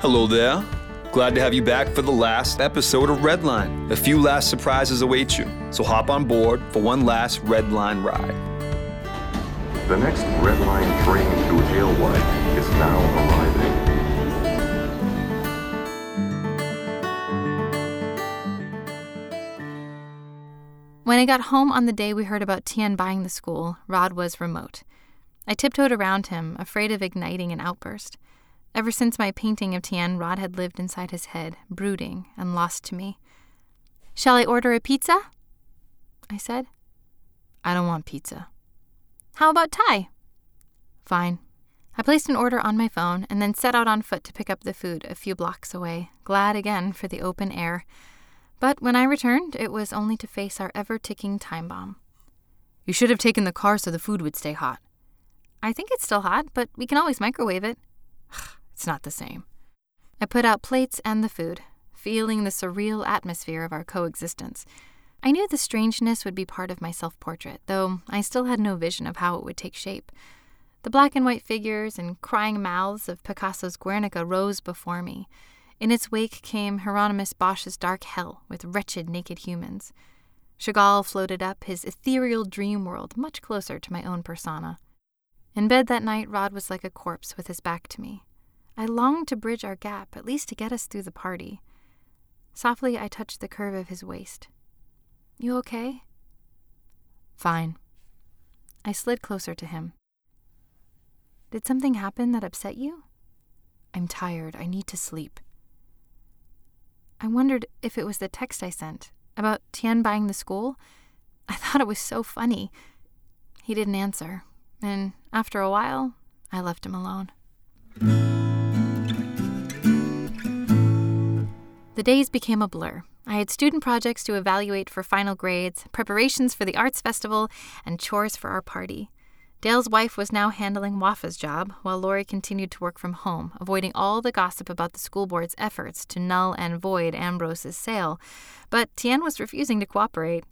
Hello there. Glad to have you back for the last episode of Redline. A few last surprises await you, so hop on board for one last Redline ride. The next Redline train to Alewife is now arriving. When I got home on the day we heard about Tian buying the school, Rod was remote. I tiptoed around him, afraid of igniting an outburst. Ever since my painting of Tian, Rod had lived inside his head, brooding and lost to me. Shall I order a pizza? I said. I don't want pizza. How about Thai? Fine. I placed an order on my phone and then set out on foot to pick up the food a few blocks away, glad again for the open air. But when I returned, it was only to face our ever ticking time bomb. You should have taken the car so the food would stay hot. I think it's still hot, but we can always microwave it. It's not the same. I put out plates and the food, feeling the surreal atmosphere of our coexistence. I knew the strangeness would be part of my self portrait, though I still had no vision of how it would take shape. The black and white figures and crying mouths of Picasso's Guernica rose before me. In its wake came Hieronymus Bosch's dark hell with wretched naked humans. Chagall floated up, his ethereal dream world much closer to my own persona. In bed that night, Rod was like a corpse with his back to me. I longed to bridge our gap, at least to get us through the party. Softly, I touched the curve of his waist. You okay? Fine. I slid closer to him. Did something happen that upset you? I'm tired. I need to sleep. I wondered if it was the text I sent about Tian buying the school. I thought it was so funny. He didn't answer, and after a while, I left him alone. The days became a blur. I had student projects to evaluate for final grades, preparations for the arts festival, and chores for our party. Dale's wife was now handling Wafa's job, while Lori continued to work from home, avoiding all the gossip about the school board's efforts to null and void Ambrose's sale. But Tian was refusing to cooperate.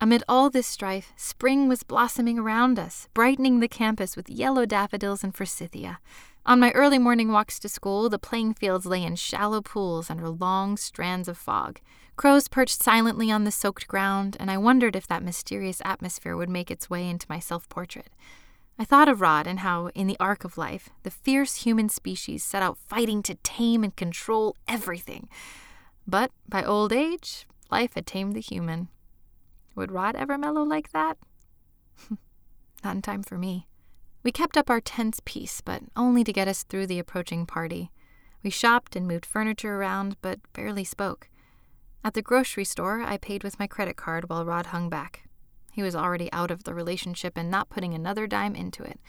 Amid all this strife, spring was blossoming around us, brightening the campus with yellow daffodils and forsythia. On my early morning walks to school, the playing fields lay in shallow pools under long strands of fog. Crows perched silently on the soaked ground, and I wondered if that mysterious atmosphere would make its way into my self portrait. I thought of Rod and how, in the arc of life, the fierce human species set out fighting to tame and control everything. But by old age, life had tamed the human. Would Rod ever mellow like that? Not in time for me. We kept up our tense peace, but only to get us through the approaching party. We shopped and moved furniture around, but barely spoke. At the grocery store, I paid with my credit card while Rod hung back. He was already out of the relationship and not putting another dime into it.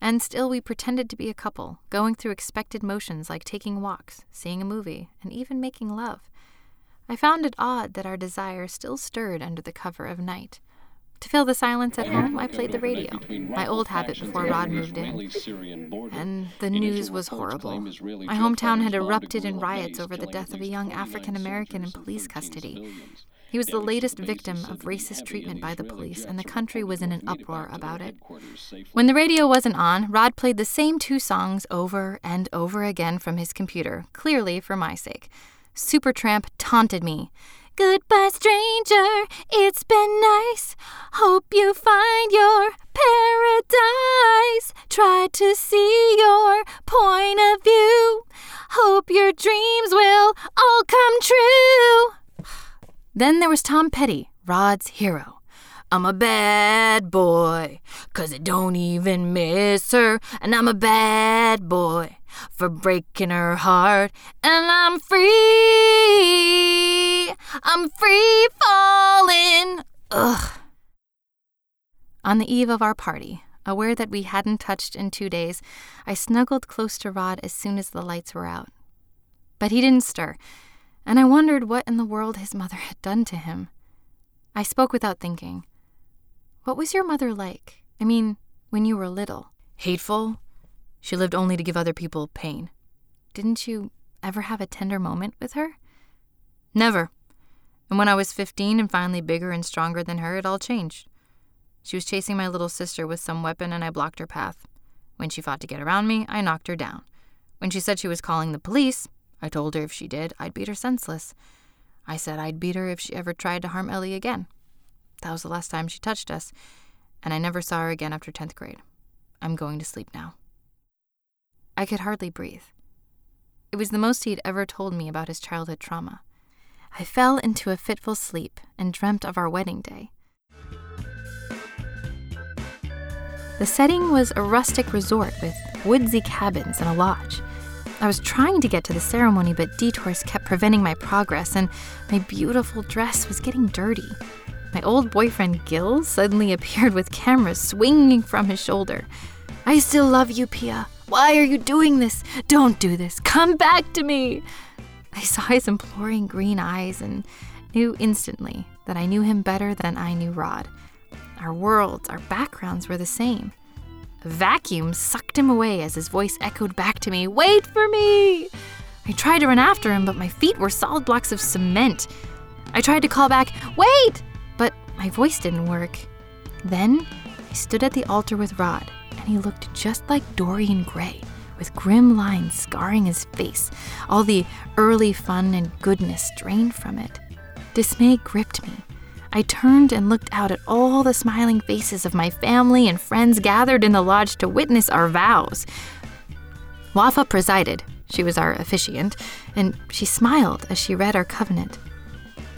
And still, we pretended to be a couple, going through expected motions like taking walks, seeing a movie, and even making love. I found it odd that our desire still stirred under the cover of night. To fill the silence at home, I played the radio, my old habit before Rod moved in. And the news was horrible. My hometown had erupted in riots over the death of a young African American in police custody. He was the latest victim of racist treatment by the police, and the country was in an uproar about it. When the radio wasn't on, Rod played the same two songs over and over again from his computer, clearly for my sake. Supertramp taunted me. Goodbye, stranger. It's been nice. Hope you find your paradise. Try to see your point of view. Hope your dreams will all come true. Then there was Tom Petty, Rod's hero. I'm a bad boy, 'cause I don't even miss her, and I'm a bad boy for breaking her heart, and I'm free. I'm free falling. Ugh. On the eve of our party, aware that we hadn't touched in two days, I snuggled close to Rod as soon as the lights were out. But he didn't stir, and I wondered what in the world his mother had done to him. I spoke without thinking. What was your mother like? I mean, when you were little? Hateful? She lived only to give other people pain. Didn't you ever have a tender moment with her? Never. And when I was 15 and finally bigger and stronger than her, it all changed. She was chasing my little sister with some weapon, and I blocked her path. When she fought to get around me, I knocked her down. When she said she was calling the police, I told her if she did, I'd beat her senseless. I said I'd beat her if she ever tried to harm Ellie again. That was the last time she touched us, and I never saw her again after 10th grade. I'm going to sleep now. I could hardly breathe. It was the most he'd ever told me about his childhood trauma. I fell into a fitful sleep and dreamt of our wedding day. The setting was a rustic resort with woodsy cabins and a lodge. I was trying to get to the ceremony, but detours kept preventing my progress, and my beautiful dress was getting dirty. My old boyfriend Gil suddenly appeared with cameras swinging from his shoulder. I still love you, Pia. Why are you doing this? Don't do this. Come back to me. I saw his imploring green eyes and knew instantly that I knew him better than I knew Rod. Our worlds, our backgrounds were the same. A vacuum sucked him away as his voice echoed back to me Wait for me! I tried to run after him, but my feet were solid blocks of cement. I tried to call back, Wait! But my voice didn't work. Then I stood at the altar with Rod, and he looked just like Dorian Gray, with grim lines scarring his face, all the early fun and goodness drained from it. Dismay gripped me. I turned and looked out at all the smiling faces of my family and friends gathered in the lodge to witness our vows. Wafa presided. She was our officiant, and she smiled as she read our covenant.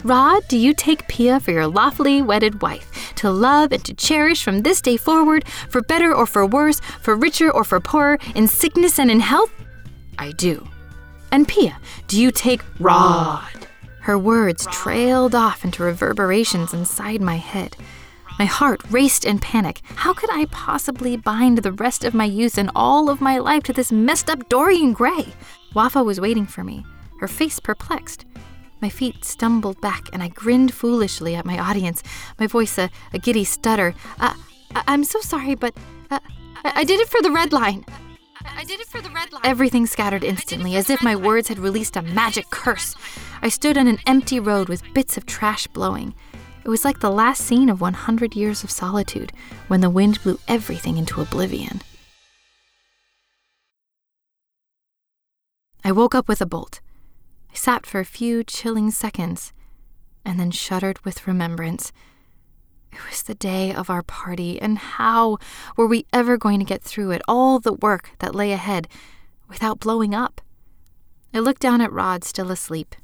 Rod, do you take Pia for your lawfully wedded wife, to love and to cherish from this day forward, for better or for worse, for richer or for poorer, in sickness and in health? I do. And Pia, do you take Rod? Her words trailed off into reverberations inside my head. My heart raced in panic. How could I possibly bind the rest of my youth and all of my life to this messed up Dorian Gray? Wafa was waiting for me, her face perplexed. My feet stumbled back, and I grinned foolishly at my audience, my voice a, a giddy stutter. Uh, I- am so sorry, but uh, I-, I did it for the red line. I did it for the red line. Everything scattered instantly, as if my words had released a magic curse. I stood on an empty road with bits of trash blowing. It was like the last scene of 100 Years of Solitude, when the wind blew everything into oblivion. I woke up with a bolt. I sat for a few chilling seconds, and then shuddered with remembrance. It was the day of our party, and how were we ever going to get through it, all the work that lay ahead, without blowing up? I looked down at Rod, still asleep.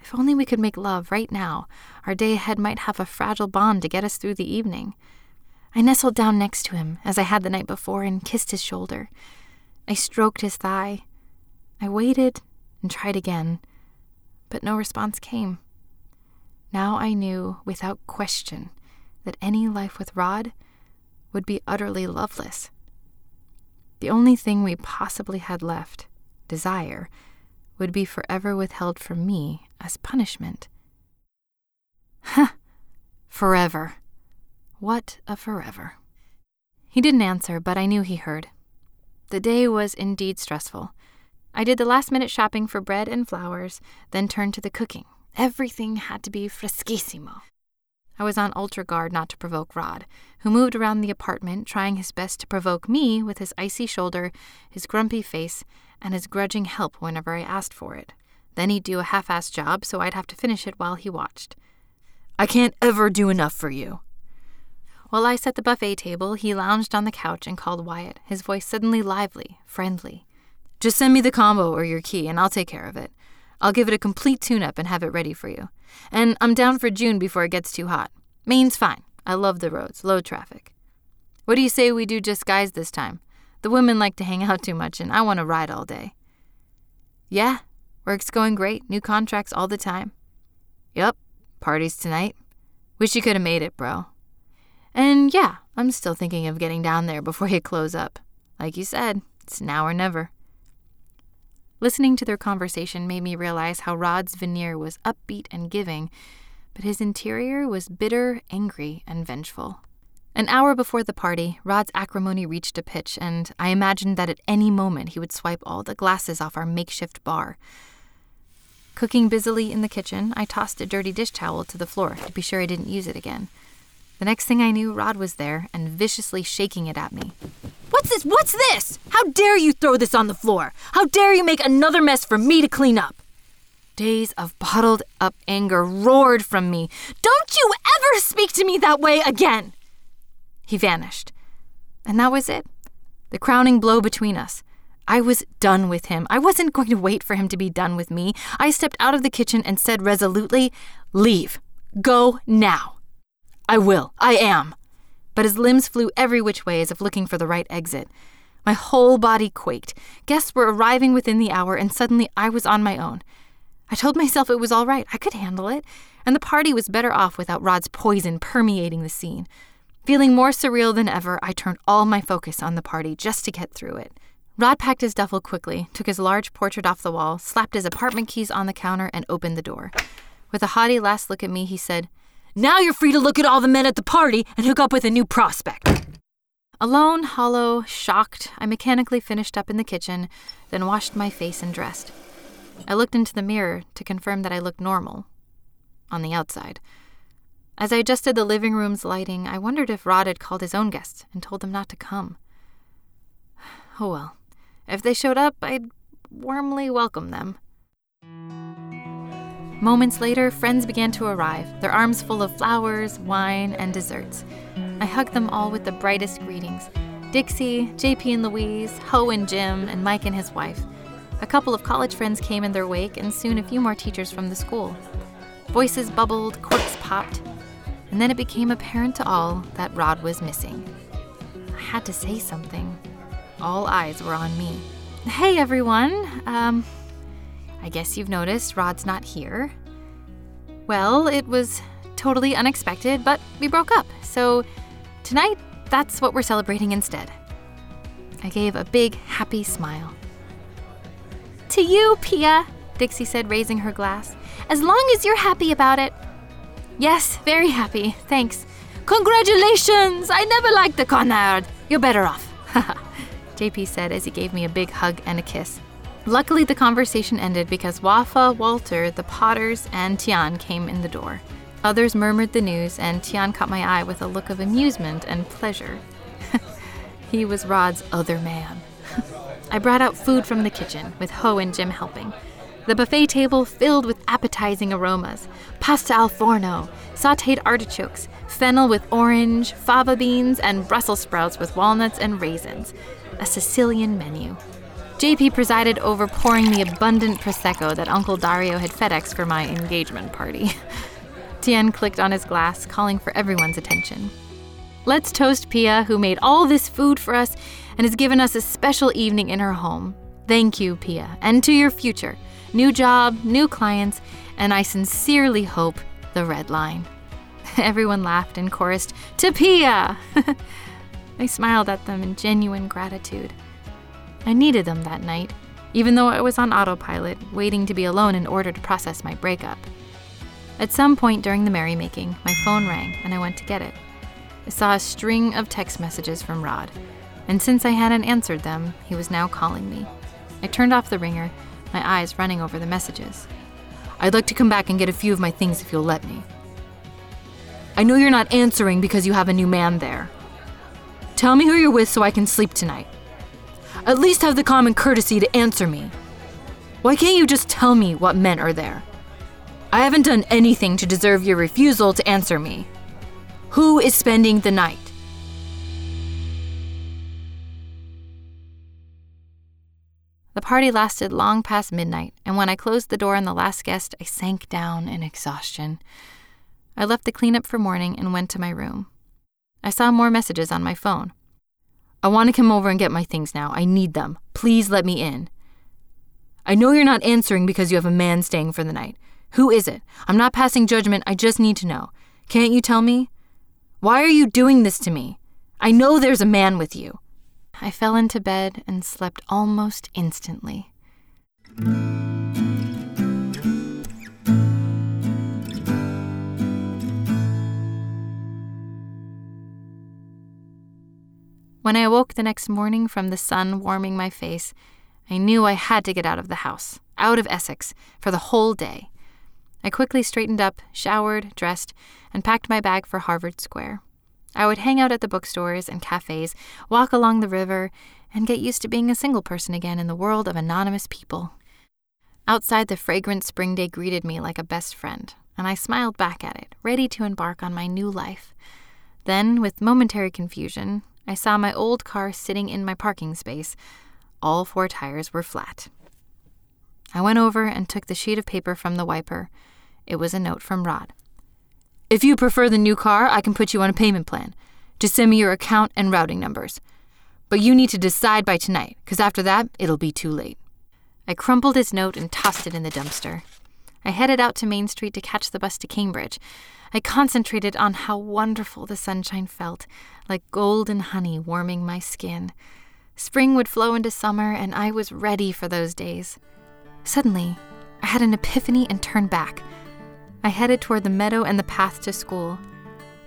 If only we could make love right now, our day ahead might have a fragile bond to get us through the evening. I nestled down next to him, as I had the night before, and kissed his shoulder. I stroked his thigh. I waited and tried again, but no response came. Now I knew, without question, that any life with Rod would be utterly loveless. The only thing we possibly had left, desire, would be forever withheld from me as punishment. Huh! Forever. What a forever. He didn't answer, but I knew he heard. The day was indeed stressful. I did the last minute shopping for bread and flowers, then turned to the cooking. Everything had to be freschissimo. I was on ultra guard not to provoke Rod, who moved around the apartment, trying his best to provoke me with his icy shoulder, his grumpy face, and his grudging help whenever I asked for it. Then he'd do a half assed job, so I'd have to finish it while he watched. I can't ever do enough for you. While I set the buffet table, he lounged on the couch and called Wyatt, his voice suddenly lively, friendly. Just send me the combo or your key, and I'll take care of it. I'll give it a complete tune up and have it ready for you. And I'm down for June before it gets too hot. Maine's fine. I love the roads, low traffic. What do you say we do just guys this time? The women like to hang out too much, and I want to ride all day. Yeah, work's going great. New contracts all the time. Yup, parties tonight. Wish you could have made it, bro. And yeah, I'm still thinking of getting down there before you close up. Like you said, it's now or never. Listening to their conversation made me realize how Rod's veneer was upbeat and giving, but his interior was bitter, angry, and vengeful. An hour before the party, Rod's acrimony reached a pitch, and I imagined that at any moment he would swipe all the glasses off our makeshift bar. Cooking busily in the kitchen, I tossed a dirty dish towel to the floor to be sure I didn't use it again. The next thing I knew, Rod was there and viciously shaking it at me. What's this? What's this? How dare you throw this on the floor? How dare you make another mess for me to clean up? Days of bottled up anger roared from me. Don't you ever speak to me that way again! He vanished. And that was it. The crowning blow between us. I was done with him. I wasn't going to wait for him to be done with me. I stepped out of the kitchen and said resolutely, Leave. Go now. I will. I am. But his limbs flew every which way as if looking for the right exit. My whole body quaked. Guests were arriving within the hour, and suddenly I was on my own. I told myself it was all right. I could handle it. And the party was better off without Rod's poison permeating the scene. Feeling more surreal than ever, I turned all my focus on the party just to get through it. Rod packed his duffel quickly, took his large portrait off the wall, slapped his apartment keys on the counter, and opened the door. With a haughty last look at me, he said, Now you're free to look at all the men at the party and hook up with a new prospect. Alone, hollow, shocked, I mechanically finished up in the kitchen, then washed my face and dressed. I looked into the mirror to confirm that I looked normal. On the outside. As I adjusted the living room's lighting, I wondered if Rod had called his own guests and told them not to come. Oh well. If they showed up, I'd warmly welcome them. Moments later, friends began to arrive, their arms full of flowers, wine, and desserts. I hugged them all with the brightest greetings Dixie, JP and Louise, Ho and Jim, and Mike and his wife. A couple of college friends came in their wake, and soon a few more teachers from the school. Voices bubbled, corks popped, and then it became apparent to all that Rod was missing. I had to say something. All eyes were on me. Hey everyone, um, I guess you've noticed Rod's not here. Well, it was totally unexpected, but we broke up, so tonight that's what we're celebrating instead. I gave a big, happy smile. To you, Pia, Dixie said, raising her glass. As long as you're happy about it. Yes, very happy, thanks. Congratulations! I never liked the Conard. You're better off. JP said as he gave me a big hug and a kiss. Luckily, the conversation ended because Wafa, Walter, the Potters, and Tian came in the door. Others murmured the news, and Tian caught my eye with a look of amusement and pleasure. he was Rod's other man. I brought out food from the kitchen, with Ho and Jim helping. The buffet table filled with appetizing aromas pasta al forno, sauteed artichokes, fennel with orange, fava beans, and Brussels sprouts with walnuts and raisins a Sicilian menu. JP presided over pouring the abundant Prosecco that Uncle Dario had FedExed for my engagement party. Tian clicked on his glass, calling for everyone's attention. Let's toast Pia, who made all this food for us and has given us a special evening in her home. Thank you, Pia, and to your future. New job, new clients, and I sincerely hope the red line. Everyone laughed and chorused, To Pia! I smiled at them in genuine gratitude. I needed them that night, even though I was on autopilot, waiting to be alone in order to process my breakup. At some point during the merrymaking, my phone rang and I went to get it. I saw a string of text messages from Rod, and since I hadn't answered them, he was now calling me. I turned off the ringer, my eyes running over the messages. I'd like to come back and get a few of my things if you'll let me. I know you're not answering because you have a new man there. Tell me who you're with so I can sleep tonight. At least have the common courtesy to answer me. Why can't you just tell me what men are there? I haven't done anything to deserve your refusal to answer me. Who is spending the night? The party lasted long past midnight, and when I closed the door on the last guest, I sank down in exhaustion. I left the cleanup for morning and went to my room. I saw more messages on my phone. I want to come over and get my things now. I need them. Please let me in. I know you're not answering because you have a man staying for the night. Who is it? I'm not passing judgment. I just need to know. Can't you tell me? Why are you doing this to me? I know there's a man with you. I fell into bed and slept almost instantly. When I awoke the next morning from the sun warming my face, I knew I had to get out of the house, out of Essex, for the whole day. I quickly straightened up, showered, dressed, and packed my bag for Harvard Square. I would hang out at the bookstores and cafes, walk along the river, and get used to being a single person again in the world of anonymous people. Outside, the fragrant spring day greeted me like a best friend, and I smiled back at it, ready to embark on my new life. Then, with momentary confusion, I saw my old car sitting in my parking space. All four tires were flat. I went over and took the sheet of paper from the wiper. It was a note from Rod. If you prefer the new car, I can put you on a payment plan. Just send me your account and routing numbers. But you need to decide by tonight, because after that, it'll be too late. I crumpled his note and tossed it in the dumpster. I headed out to Main Street to catch the bus to Cambridge. I concentrated on how wonderful the sunshine felt, like golden honey warming my skin. Spring would flow into summer, and I was ready for those days. Suddenly, I had an epiphany and turned back. I headed toward the meadow and the path to school.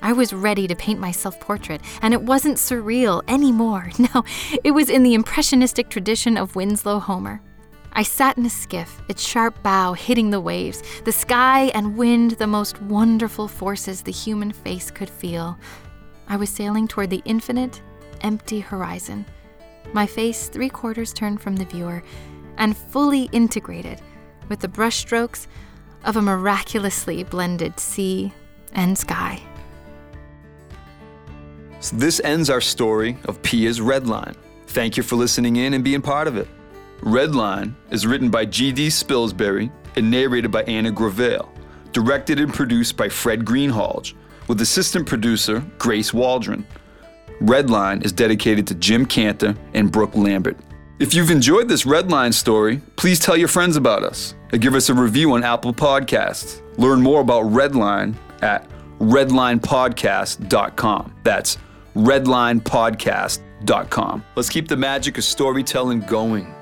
I was ready to paint my self portrait, and it wasn't surreal anymore. No, it was in the impressionistic tradition of Winslow Homer. I sat in a skiff, its sharp bow hitting the waves, the sky and wind the most wonderful forces the human face could feel. I was sailing toward the infinite, empty horizon, my face three quarters turned from the viewer, and fully integrated with the brushstrokes of a miraculously blended sea and sky. So this ends our story of Pia's Red Line. Thank you for listening in and being part of it. Red Line is written by G.D. Spilsbury and narrated by Anna Gravale, directed and produced by Fred Greenhalge, with assistant producer Grace Waldron. Red Line is dedicated to Jim Cantor and Brooke Lambert. If you've enjoyed this Red Line story, please tell your friends about us and give us a review on Apple Podcasts. Learn more about Redline at redlinepodcast.com. That's redlinepodcast.com. Let's keep the magic of storytelling going.